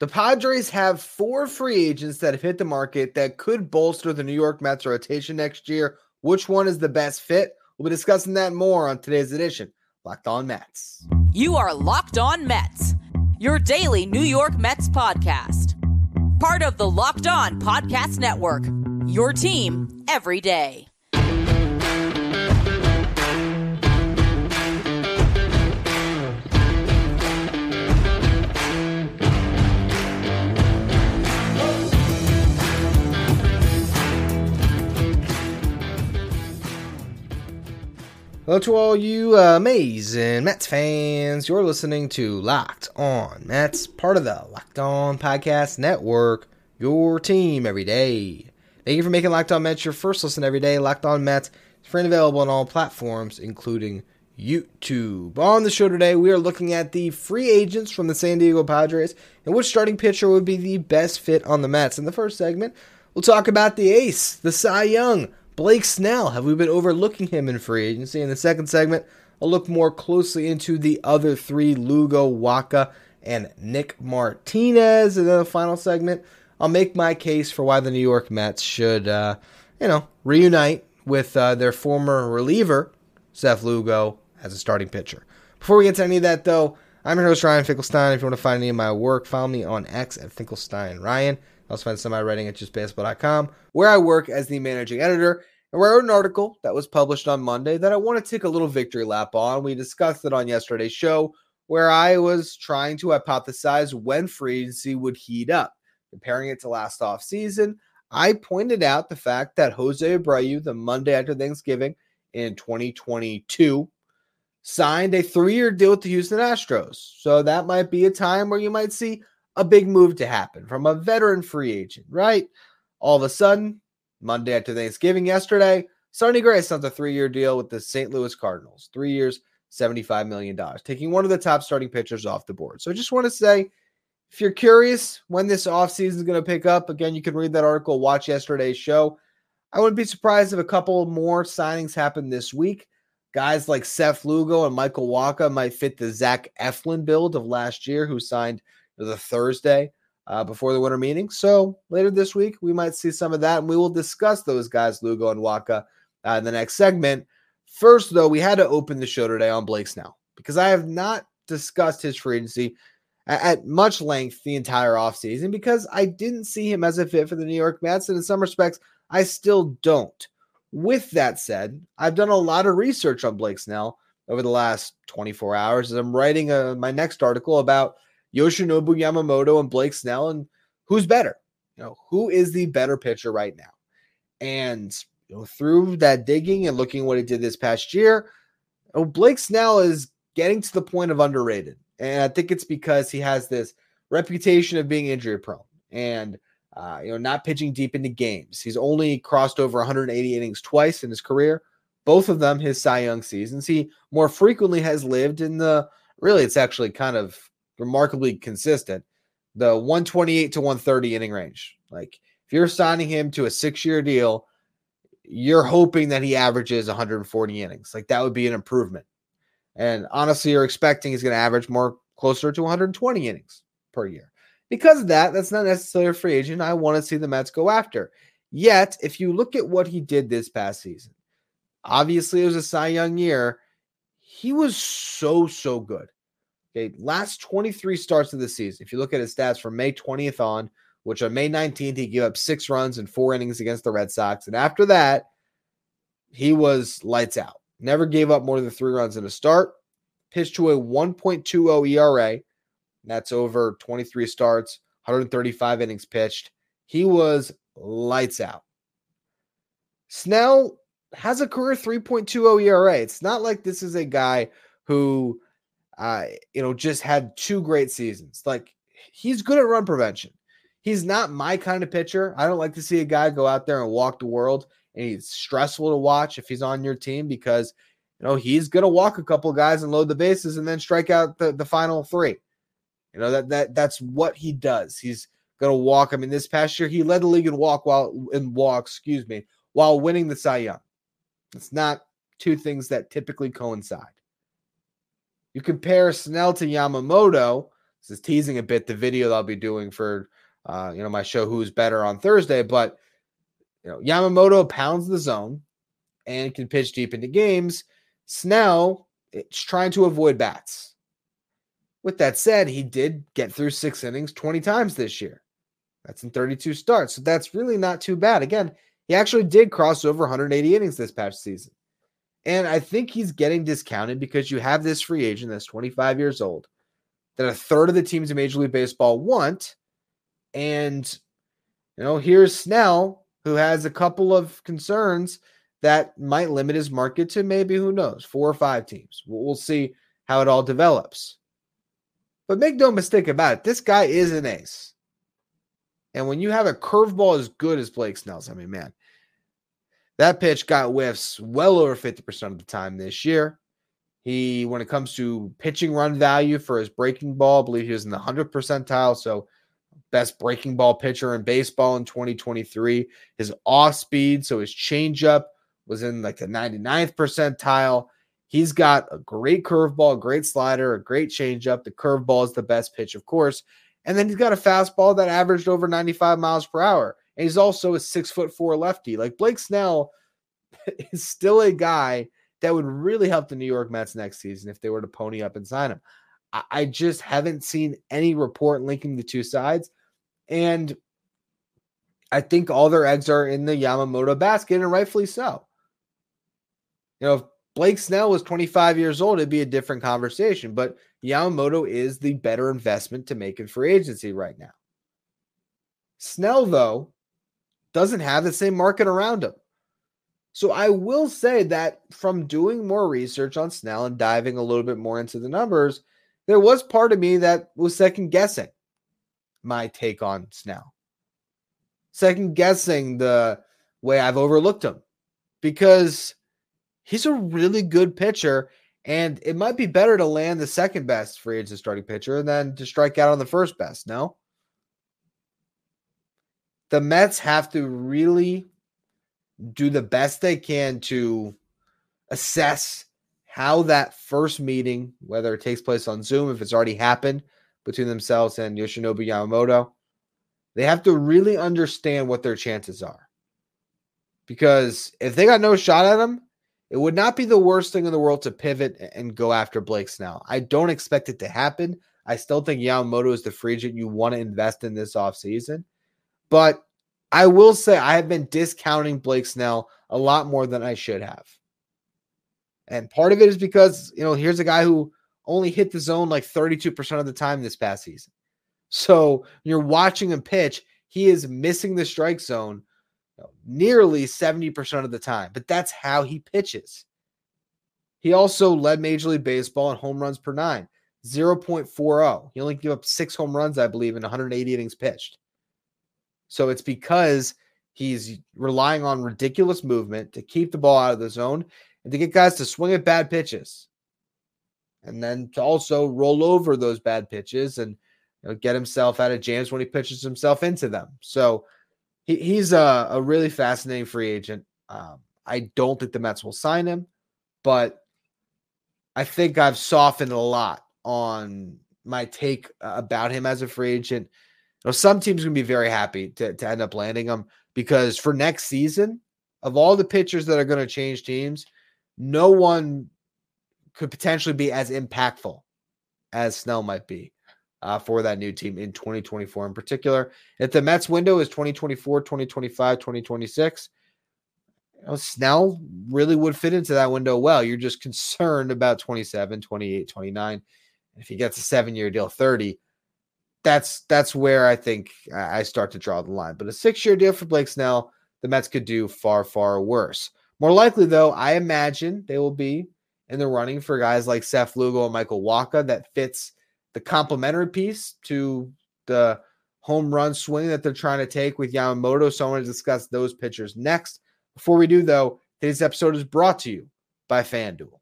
The Padres have four free agents that have hit the market that could bolster the New York Mets rotation next year. Which one is the best fit? We'll be discussing that more on today's edition. Locked on Mets. You are Locked On Mets, your daily New York Mets podcast. Part of the Locked On Podcast Network, your team every day. Hello to all you uh, amazing Mets fans. You're listening to Locked On Mets, part of the Locked On Podcast Network, your team every day. Thank you for making Locked On Mets your first listen every day. Locked On Mets is free and available on all platforms, including YouTube. On the show today, we are looking at the free agents from the San Diego Padres and which starting pitcher would be the best fit on the Mets. In the first segment, we'll talk about the ace, the Cy Young Blake Snell, have we been overlooking him in free agency? In the second segment, I'll look more closely into the other three Lugo, Wacha, and Nick Martinez. And then the final segment, I'll make my case for why the New York Mets should, uh, you know, reunite with uh, their former reliever, Seth Lugo, as a starting pitcher. Before we get to any of that, though, I'm your host, Ryan Finkelstein. If you want to find any of my work, follow me on X at Finkelstein Ryan. Also find some of my writing at justbaseball.com, where I work as the managing editor. And where wrote an article that was published on Monday that I want to take a little victory lap on. We discussed it on yesterday's show, where I was trying to hypothesize when free agency would heat up. Comparing it to last off season, I pointed out the fact that Jose Abreu, the Monday after Thanksgiving in 2022, signed a three year deal with the Houston Astros. So that might be a time where you might see a big move to happen from a veteran free agent, right? All of a sudden, Monday after Thanksgiving yesterday, Sonny Gray signed a three year deal with the St. Louis Cardinals. Three years, $75 million, taking one of the top starting pitchers off the board. So I just want to say, if you're curious when this offseason is going to pick up, again, you can read that article, watch yesterday's show. I wouldn't be surprised if a couple more signings happen this week. Guys like Seth Lugo and Michael Wacha might fit the Zach Eflin build of last year, who signed – the Thursday uh, before the winter meeting. So later this week, we might see some of that, and we will discuss those guys, Lugo and Wacha, uh, in the next segment. First, though, we had to open the show today on Blake Snell because I have not discussed his free agency at, at much length the entire offseason because I didn't see him as a fit for the New York Mets. And in some respects, I still don't. With that said, I've done a lot of research on Blake Snell over the last 24 hours as I'm writing a, uh, my next article about Yoshinobu Yamamoto and Blake Snell, and who's better? You know, who is the better pitcher right now? And you know, through that digging and looking what he did this past year, you know, Blake Snell is getting to the point of underrated. And I think it's because he has this reputation of being injury prone and uh, you know not pitching deep into games. He's only crossed over 180 innings twice in his career, both of them his Cy Young seasons. He more frequently has lived in the really it's actually kind of remarkably consistent. The 128 to 130 inning range. Like if you're signing him to a six year deal, you're hoping that he averages 140 innings. Like that would be an improvement. And honestly, you're expecting he's going to average more closer to 120 innings per year. Because of that, that's not necessarily a free agent I want to see the Mets go after. Yet, if you look at what he did this past season, obviously it was a Cy Young year. He was so, so good. Okay, last 23 starts of the season. If you look at his stats from May 20th on, which on May 19th, he gave up six runs and four innings against the Red Sox. And after that, he was lights out. Never gave up more than three runs in a start. Pitched to a 1.20 ERA. That's over 23 starts, 135 innings pitched. He was lights out. Snell has a career 3.20 ERA. It's not like this is a guy who uh, you know, just had two great seasons. Like he's good at run prevention. He's not my kind of pitcher. I don't like to see a guy go out there and walk the world. And he's stressful to watch if he's on your team because you know he's gonna walk a couple guys and load the bases and then strike out the, the final three. You know that that that's what he does. He's gonna walk. I mean, this past year he led the league in walk while in walk, excuse me, while winning the Cy Young. It's not two things that typically coincide. You compare Snell to Yamamoto, this is teasing a bit the video that I'll be doing for uh, you know my show Who's Better on Thursday, but you know Yamamoto pounds the zone and can pitch deep into games. Snell it's trying to avoid bats. With that said, he did get through six innings 20 times this year. That's in 32 starts. So that's really not too bad. Again, he actually did cross over 180 innings this past season. And I think he's getting discounted because you have this free agent that's 25 years old that a third of the teams in Major League Baseball want. And, you know, here's Snell, who has a couple of concerns that might limit his market to maybe, who knows, four or five teams. We'll see how it all develops. But make no mistake about it, this guy is an ace. And when you have a curveball as good as Blake Snell's, I mean, man, that pitch got whiffs well over 50% of the time this year. He, when it comes to pitching run value for his breaking ball, I believe he was in the 100 percentile. So, best breaking ball pitcher in baseball in 2023. His off speed, so his changeup was in like the 99th percentile. He's got a great curveball, great slider, a great changeup. The curveball is the best pitch, of course. And then he's got a fastball that averaged over 95 miles per hour. And he's also a six foot four lefty. Like Blake Snell is still a guy that would really help the New York Mets next season if they were to pony up and sign him. I just haven't seen any report linking the two sides. And I think all their eggs are in the Yamamoto basket, and rightfully so. You know, if Blake Snell was 25 years old, it'd be a different conversation. But Yamamoto is the better investment to make in free agency right now. Snell, though, doesn't have the same market around him. So I will say that from doing more research on Snell and diving a little bit more into the numbers, there was part of me that was second guessing my take on Snell. Second guessing the way I've overlooked him because he's a really good pitcher. And it might be better to land the second best free agent starting pitcher than to strike out on the first best. No. The Mets have to really do the best they can to assess how that first meeting, whether it takes place on Zoom, if it's already happened between themselves and Yoshinobu Yamamoto, they have to really understand what their chances are. Because if they got no shot at him, it would not be the worst thing in the world to pivot and go after Blake Snell. I don't expect it to happen. I still think Yamamoto is the free agent you want to invest in this offseason. But I will say I have been discounting Blake Snell a lot more than I should have. And part of it is because, you know, here's a guy who only hit the zone like 32% of the time this past season. So you're watching him pitch, he is missing the strike zone nearly 70% of the time, but that's how he pitches. He also led Major League Baseball in home runs per nine, 0.40. He only gave up six home runs, I believe, in 180 innings pitched. So it's because he's relying on ridiculous movement to keep the ball out of the zone and to get guys to swing at bad pitches. And then to also roll over those bad pitches and you know, get himself out of jams when he pitches himself into them. So he, he's a, a really fascinating free agent. Um, I don't think the Mets will sign him, but I think I've softened a lot on my take about him as a free agent. Know, some teams going to be very happy to, to end up landing him because for next season, of all the pitchers that are going to change teams, no one could potentially be as impactful as Snell might be uh, for that new team in 2024 in particular. If the Mets window is 2024, 2025, 2026, you know, Snell really would fit into that window well. You're just concerned about 27, 28, 29. If he gets a seven year deal, 30, that's that's where I think I start to draw the line. But a six year deal for Blake Snell, the Mets could do far, far worse. More likely, though, I imagine they will be in the running for guys like Seth Lugo and Michael Wacha that fits the complementary piece to the home run swing that they're trying to take with Yamamoto. So I want to discuss those pitchers next. Before we do, though, today's episode is brought to you by FanDuel.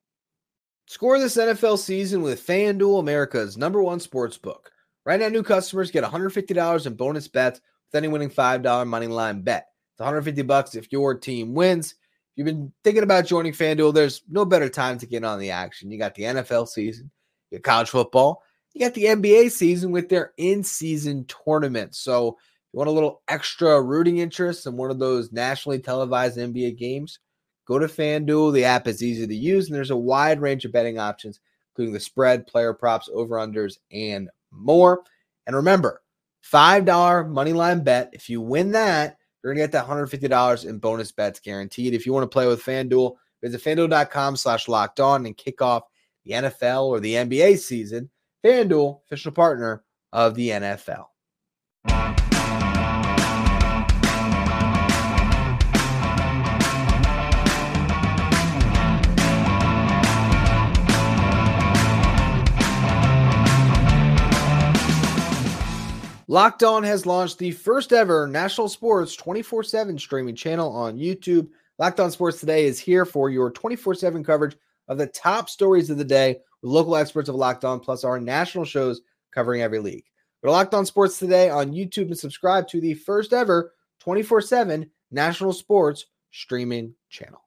Score this NFL season with FanDuel, America's number one sports book. Right now, new customers get $150 in bonus bets with any winning $5 money line bet. It's 150 bucks if your team wins. If you've been thinking about joining FanDuel, there's no better time to get on the action. You got the NFL season, you got college football, you got the NBA season with their in season tournament. So, if you want a little extra rooting interest in one of those nationally televised NBA games, go to FanDuel. The app is easy to use, and there's a wide range of betting options, including the spread, player props, over unders, and more. And remember, $5 money line bet. If you win that, you're going to get that $150 in bonus bets guaranteed. If you want to play with FanDuel, visit fanduel.com slash locked on and kick off the NFL or the NBA season. FanDuel, official partner of the NFL. Locked On has launched the first ever national sports 24 7 streaming channel on YouTube. Locked On Sports Today is here for your 24 7 coverage of the top stories of the day with local experts of Locked On, plus our national shows covering every league. Go to Locked On Sports Today on YouTube and subscribe to the first ever 24 7 national sports streaming channel.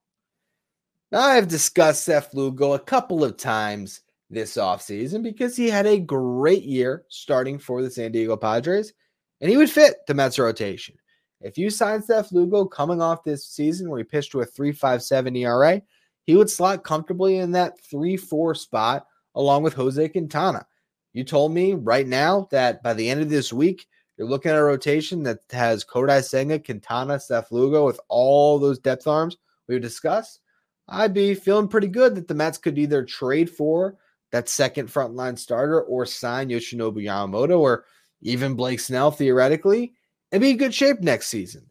Now, I have discussed Seth Lugo a couple of times this offseason because he had a great year starting for the San Diego Padres and he would fit the Mets rotation. If you sign Seth Lugo coming off this season where he pitched to a 3.57 ERA, he would slot comfortably in that 3-4 spot along with Jose Quintana. You told me right now that by the end of this week, you're looking at a rotation that has Kodai Senga, Quintana, Seth Lugo with all those depth arms we discussed. I'd be feeling pretty good that the Mets could either trade for that second frontline starter or sign Yoshinobu Yamamoto or even Blake Snell theoretically and be in good shape next season.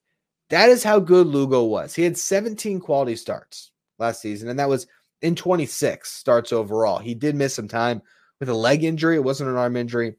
That is how good Lugo was. He had 17 quality starts last season, and that was in 26 starts overall. He did miss some time with a leg injury. It wasn't an arm injury.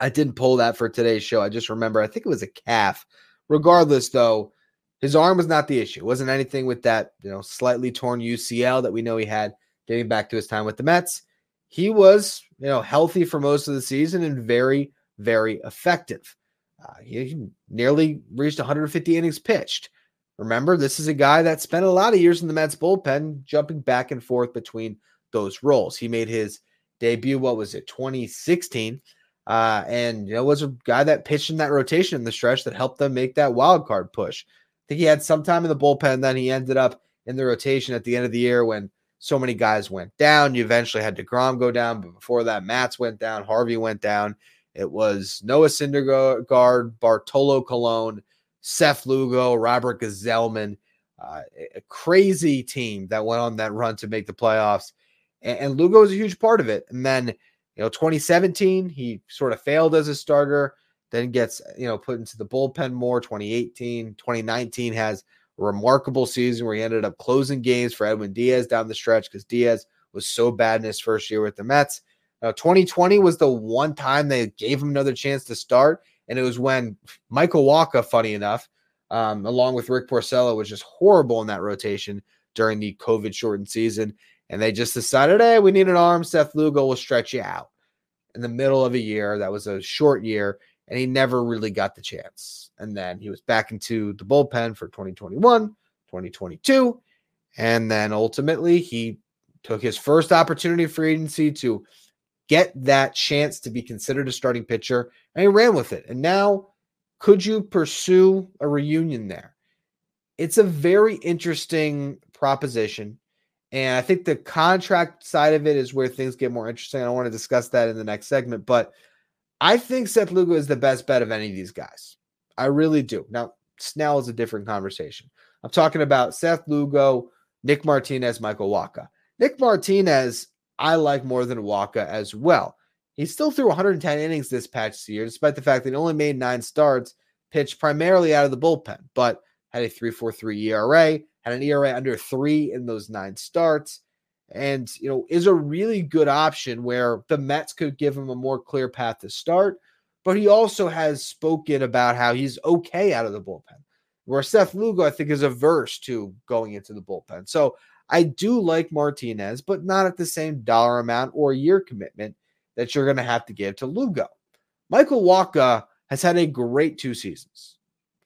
I didn't pull that for today's show. I just remember, I think it was a calf. Regardless, though, his arm was not the issue. It wasn't anything with that, you know, slightly torn UCL that we know he had getting back to his time with the Mets. He was, you know, healthy for most of the season and very, very effective. Uh, he nearly reached 150 innings pitched. Remember, this is a guy that spent a lot of years in the Mets bullpen, jumping back and forth between those roles. He made his debut, what was it, 2016, uh, and you know was a guy that pitched in that rotation in the stretch that helped them make that wild card push. I think he had some time in the bullpen, then he ended up in the rotation at the end of the year when so many guys went down. You eventually had DeGrom go down, but before that, Matz went down, Harvey went down. It was Noah Syndergaard, Bartolo Colon, Seth Lugo, Robert Gsellman, uh, a crazy team that went on that run to make the playoffs. And, and Lugo was a huge part of it. And then, you know, 2017, he sort of failed as a starter, then gets, you know, put into the bullpen more. 2018, 2019 has remarkable season where he ended up closing games for Edwin Diaz down the stretch because Diaz was so bad in his first year with the Mets. Now, 2020 was the one time they gave him another chance to start, and it was when Michael Wacha, funny enough, um, along with Rick Porcello, was just horrible in that rotation during the COVID shortened season. And they just decided, hey, we need an arm. Seth Lugo will stretch you out in the middle of a year. That was a short year and he never really got the chance. And then he was back into the bullpen for 2021, 2022, and then ultimately he took his first opportunity for agency to get that chance to be considered a starting pitcher, and he ran with it. And now, could you pursue a reunion there? It's a very interesting proposition. And I think the contract side of it is where things get more interesting. I want to discuss that in the next segment. But I think Seth Lugo is the best bet of any of these guys. I really do. Now, Snell is a different conversation. I'm talking about Seth Lugo, Nick Martinez, Michael Wacha. Nick Martinez, I like more than Wacha as well. He still threw 110 innings this past year, despite the fact that he only made nine starts, pitched primarily out of the bullpen, but had a 3.43 ERA, had an ERA under three in those nine starts and you know is a really good option where the Mets could give him a more clear path to start. But he also has spoken about how he's okay out of the bullpen, where Seth Lugo I think is averse to going into the bullpen. So I do like Martinez, but not at the same dollar amount or year commitment that you're going to have to give to Lugo. Michael Wacha has had a great two seasons.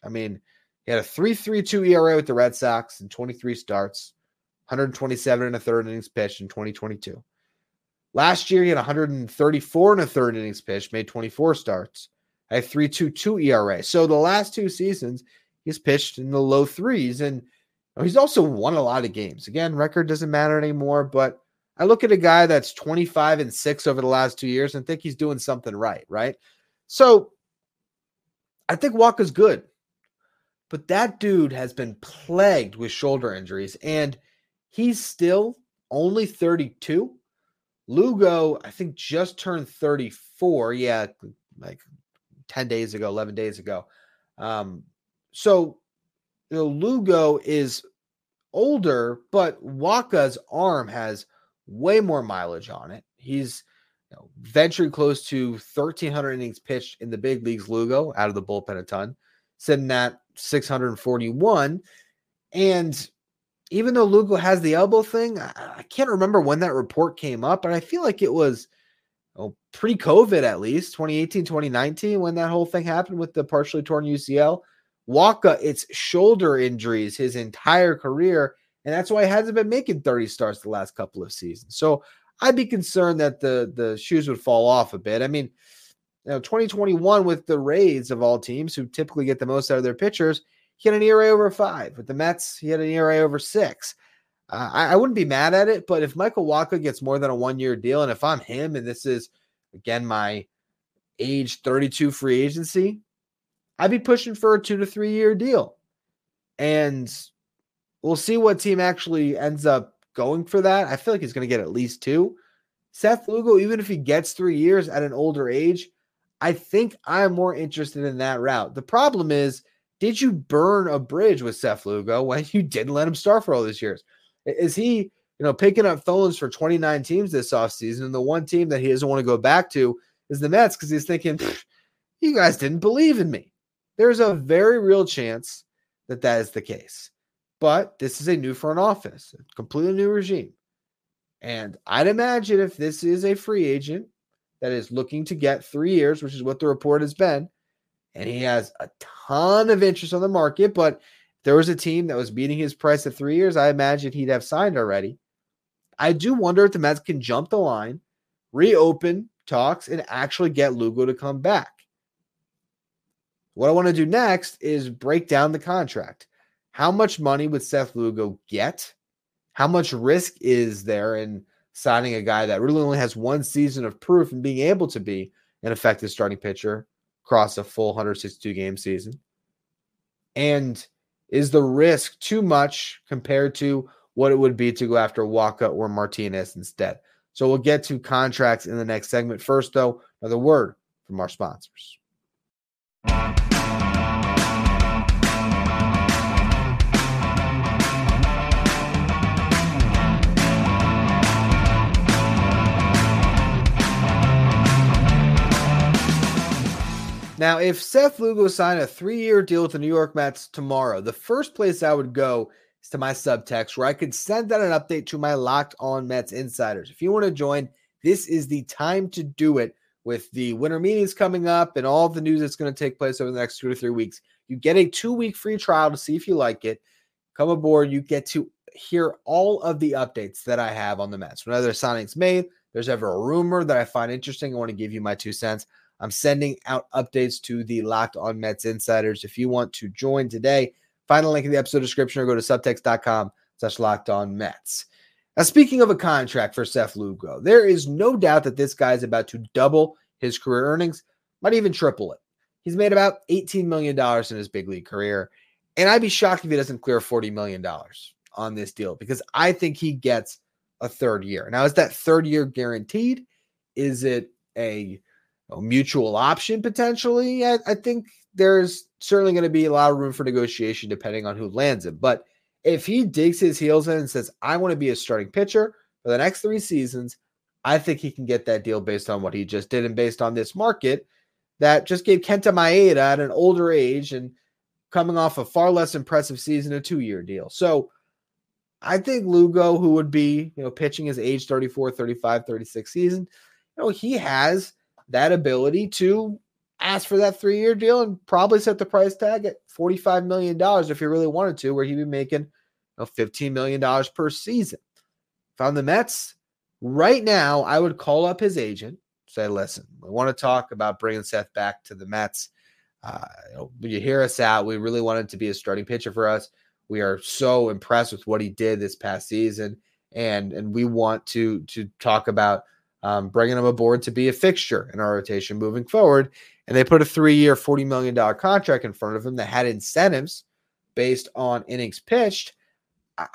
I mean, he had a 3.32 ERA with the Red Sox in 23 starts. 127 and a third innings pitched in 2022. Last year, he had 134 and a third innings pitched, made 24 starts, a 3.22 ERA. So the last two seasons, he's pitched in the low threes, and he's also won a lot of games. Again, record doesn't matter anymore, but I look at a guy that's 25 and six over the last two years and think he's doing something right, right? So I think Wacha's good, but that dude has been plagued with shoulder injuries, and he's still only 32. Lugo, I think, just turned 34. Yeah, like 10 days ago, 11 days ago. Um, so, you know, Lugo is older, but Wacha's arm has way more mileage on it. He's you know, venturing close to 1,300 innings pitched in the big leagues, Lugo, out of the bullpen a ton, sitting at 641. And even though Lugo has the elbow thing, I, I, can't remember when that report came up, but I feel like it was oh, pre COVID at least, 2018, 2019, when that whole thing happened with the partially torn UCL. Wacha, it's shoulder injuries his entire career. And that's why he hasn't been making 30 starts the last couple of seasons. So I'd be concerned that the the shoes would fall off a bit. I mean, you know, 2021 with the Rays of all teams who typically get the most out of their pitchers, he had an ERA over five. With the Mets, he had an ERA over six. Uh, I, I, wouldn't be mad at it, but if Michael Wacha gets more than a one year deal, and if I'm him, and this is again my age 32 free agency, I'd be pushing for a two to three year deal. And we'll see what team actually ends up going for that. I feel like he's going to get at least two. Seth Lugo, even if he gets three years at an older age, I think I'm more interested in that route. The problem is, did you burn a bridge with Seth Lugo when you didn't let him start for all these years? Is he, you know, picking up phones for 29 teams this offseason? And the one team that he doesn't want to go back to is the Mets because he's thinking, you guys didn't believe in me. There's a very real chance that that is the case. But this is a new front office, a completely new regime. And I'd imagine if this is a free agent that is looking to get three years, which is what the report has been, and he has a ton of interest on the market, but if there was a team that was beating his price at three years, I imagine he'd have signed already. I do wonder if the Mets can jump the line, reopen talks, and actually get Lugo to come back. What I want to do next is break down the contract. How much money would Seth Lugo get? How much risk is there in signing a guy that really only has one season of proof and being able to be an effective starting pitcher across a full 162 game season? And is the risk too much compared to what it would be to go after Wacha or Martinez instead? So we'll get to contracts in the next segment. First, though, another word from our sponsors. Now, if Seth Lugo signed a three year deal with the New York Mets tomorrow, the first place I would go is to my subtext where I could send out an update to my locked on Mets insiders. If you want to join, this is the time to do it with the winter meetings coming up and all the news that's going to take place over the next two to three weeks. You get a two week free trial to see if you like it. Come aboard. You get to hear all of the updates that I have on the Mets. Whenever signings made, there's ever a rumor that I find interesting, I want to give you my two cents. I'm sending out updates to the Locked On Mets insiders. If you want to join today, find the link in the episode description or go to subtext.com slash locked on Mets. Now, speaking of a contract for Seth Lugo, there is no doubt that this guy is about to double his career earnings, might even triple it. He's made about $18 million in his big league career. And I'd be shocked if he doesn't clear $40 million on this deal because I think he gets a third year. Now, is that third year guaranteed? Is it a know, mutual option potentially. I, I think there's certainly going to be a lot of room for negotiation depending on who lands him. But if he digs his heels in and says, I want to be a starting pitcher for the next three seasons, I think he can get that deal based on what he just did and based on this market that just gave Kenta Maeda at an older age and coming off a far less impressive season, a two year deal. So I think Lugo, who would be, you know, pitching his age 34, 35, 36 season, you know, he has that ability to ask for that three year deal and probably set the price tag at $45 million if he really wanted to, where he'd be making you know, $15 million per season. I'm the Mets, Right now, I would call up his agent, say, listen, we want to talk about bringing Seth back to the Mets. Uh, you, you hear us out. We really wanted to be a starting pitcher for us. We are so impressed with what he did this past season, and and we want to to talk about um, bringing him aboard to be a fixture in our rotation moving forward. And they put a three-year, forty million dollar contract in front of him that had incentives based on innings pitched.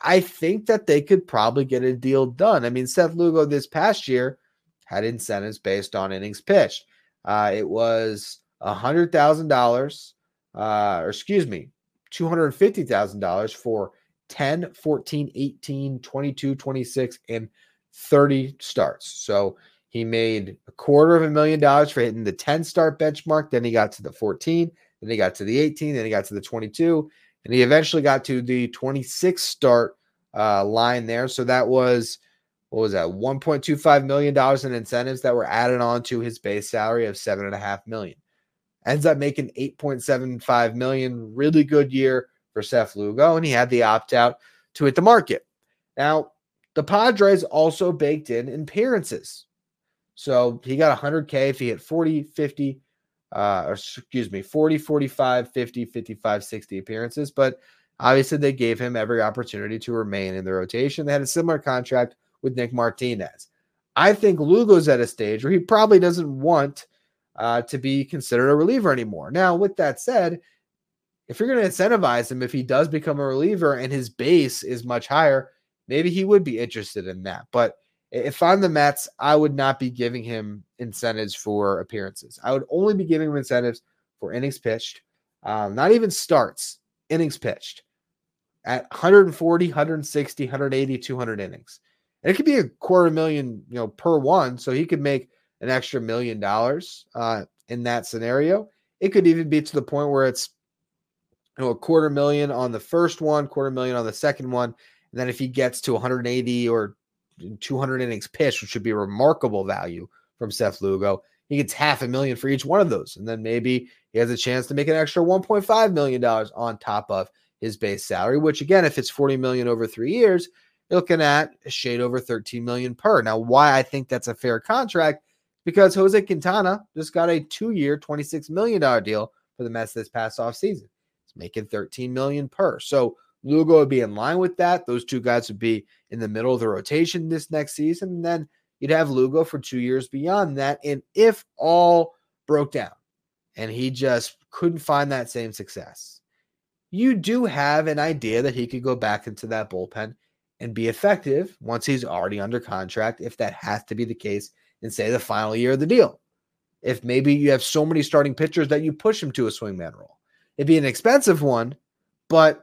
I think that they could probably get a deal done. I mean, Seth Lugo this past year had incentives based on innings pitched. Uh, it was a hundred thousand uh, dollars, or excuse me, $250,000 for 10, 14, 18, 22, 26, and 30 starts. So he made a quarter of a million dollars for hitting the 10 start benchmark. Then he got to the 14, then he got to the 18, then he got to the 22, and he eventually got to the 26 start uh, line there. So that was what was that 1.25 million dollars in incentives that were added on to his base salary of seven and a half million ends up making 8.75 million. Really good year for Seth Lugo, and he had the opt out to hit the market. Now, the Padres also baked in appearances. So he got 100K if he hit 40, 50, uh, or excuse me, 40, 45, 50, 55, 60 appearances. But obviously, they gave him every opportunity to remain in the rotation. They had a similar contract with Nick Martinez. I think Lugo's at a stage where he probably doesn't want uh, to be considered a reliever anymore. Now, with that said, if you're going to incentivize him, if he does become a reliever and his base is much higher, maybe he would be interested in that. But if I'm the Mets, I would not be giving him incentives for appearances. I would only be giving him incentives for innings pitched, um, not even starts, innings pitched at 140, 160, 180, 200 innings. And it could be a quarter million, you know, per one. So he could make an extra million dollars uh, in that scenario. It could even be to the point where it's you know a quarter million on the first one, quarter million on the second one, and then if he gets to 180 or 200 innings pitched, which would be a remarkable value from Seth Lugo, he gets half a million for each one of those, and then maybe he has a chance to make an extra 1.5 million dollars on top of his base salary. Which again, if it's 40 million over three years, you're looking at a shade over 13 million per. Now, why I think that's a fair contract because Jose Quintana just got a two-year, $26 million deal for the Mets this past offseason. It's making 13 million per. So Lugo would be in line with that. Those two guys would be in the middle of the rotation this next season. And then you'd have Lugo for two years beyond that. And if all broke down and he just couldn't find that same success, you do have an idea that he could go back into that bullpen and be effective once he's already under contract, if that has to be the case in say the final year of the deal. If maybe you have so many starting pitchers that you push him to a swingman role, it'd be an expensive one, but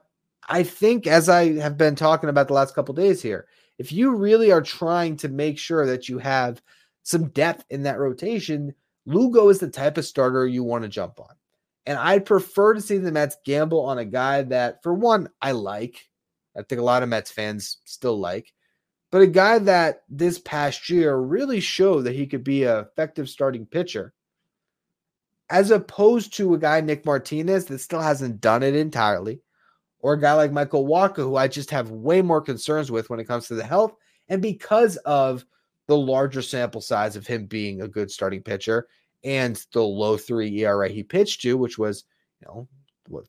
I think as I have been talking about the last couple days here, if you really are trying to make sure that you have some depth in that rotation, Lugo is the type of starter you want to jump on. And I'd prefer to see the Mets gamble on a guy that, for one, I like. I think a lot of Mets fans still like but a guy that this past year really showed that he could be an effective starting pitcher, as opposed to a guy, Nick Martinez, that still hasn't done it entirely, or a guy like Michael Wacha, who I just have way more concerns with when it comes to the health. And because of the larger sample size of him being a good starting pitcher and the low three ERA he pitched to, which was, you know, what,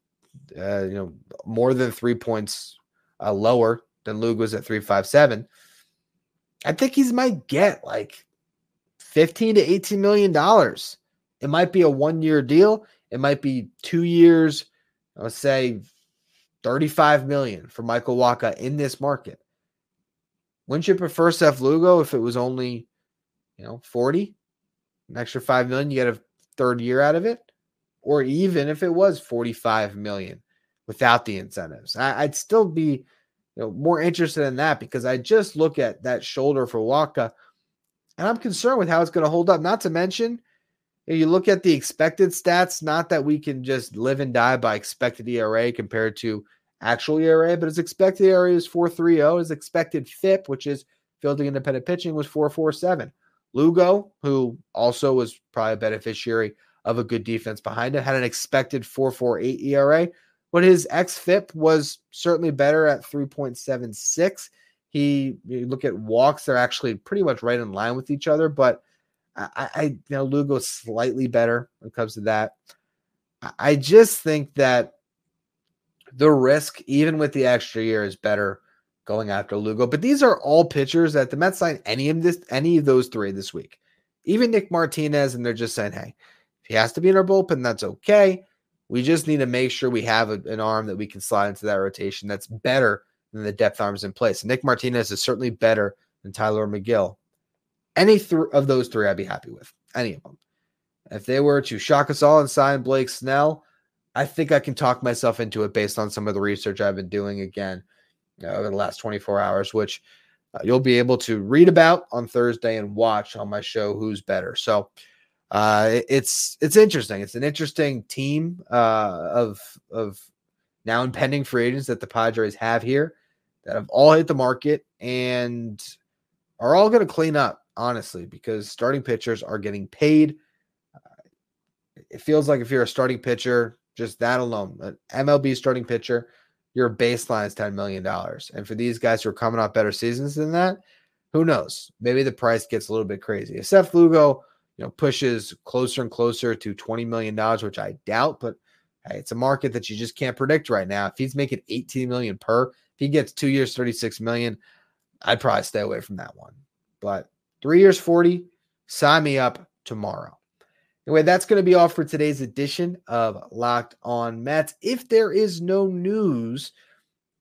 uh, you know, more than three points uh, lower than Lugo's at 357 I think he's might get like 15 to 18 million dollars. It might be a one year deal. It might be two years. I would say 35 million for Michael Wacha in this market. Wouldn't you prefer Seth Lugo if it was only, you know, 40? An extra 5 million, you get a third year out of it? Or even if it was 45 million without the incentives. I, would still be you know, more interested in that because I just look at that shoulder for Wacha and I'm concerned with how it's going to hold up. Not to mention, you look at the expected stats, not that we can just live and die by expected ERA compared to actual ERA, but his expected ERA is 4.30. His expected FIP, which is fielding independent pitching, was 4.47. Lugo, who also was probably a beneficiary of a good defense behind him, had an expected 4.48 ERA, but his xFIP was certainly better at 3.76. He you look at walks; they're actually pretty much right in line with each other. But I, I you know, Lugo's slightly better when it comes to that. I just think that the risk, even with the extra year, is better going after Lugo. But these are all pitchers that the Mets signed any of this, any of those three this week. Even Nick Martinez, and they're just saying, hey, if he has to be in our bullpen, that's okay. We just need to make sure we have a, an arm that we can slide into that rotation that's better than the depth arms in place. Nick Martinez is certainly better than Tylor Megill. Any th- of those three, I'd be happy with. Any of them. If they were to shock us all and sign Blake Snell, I think I can talk myself into it based on some of the research I've been doing again uh, over the last 24 hours, which uh, you'll be able to read about on Thursday and watch on my show Who's Better. So uh, it's it's interesting. It's an interesting team uh, of of now impending free agents that the Padres have here that have all hit the market and are all going to clean up, honestly, because starting pitchers are getting paid. It feels like if you're a starting pitcher, just that alone, an MLB starting pitcher, your baseline is $10 million. And for these guys who are coming off better seasons than that, who knows? Maybe the price gets a little bit crazy. If Seth Lugo, you know, pushes closer and closer to $20 million, which I doubt, but hey, it's a market that you just can't predict right now. If he's making 18 million per, if he gets two years, 36 million, I'd probably stay away from that one. But three years, 40, sign me up tomorrow. Anyway, that's going to be all for today's edition of Locked On Mets. If there is no news,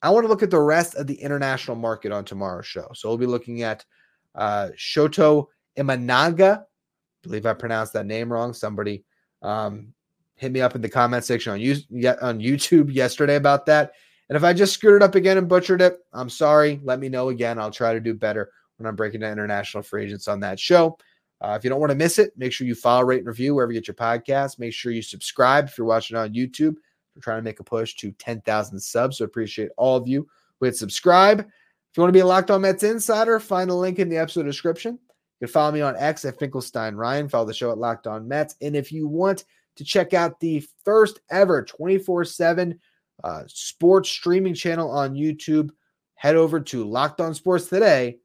I want to look at the rest of the international market on tomorrow's show. So we'll be looking at uh, Shota Imanaga. I believe I pronounced that name wrong. Somebody um, hit me up in the comment section on, you, on YouTube yesterday about that. And if I just screwed it up again and butchered it, I'm sorry. Let me know again. I'll try to do better when I'm breaking down international free agents on that show. Uh, if you don't want to miss it, make sure you follow, rate, and review wherever you get your podcast. Make sure you subscribe if you're watching on YouTube. We're trying to make a push to 10,000 subs. So appreciate all of you who hit subscribe. If you want to be a Locked On Mets insider, find the link in the episode description. You can follow me on X at Finkelstein Ryan. Follow the show at Locked On Mets. And if you want to check out the first ever 24 7 uh, sports streaming channel on YouTube, head over to Locked On Sports today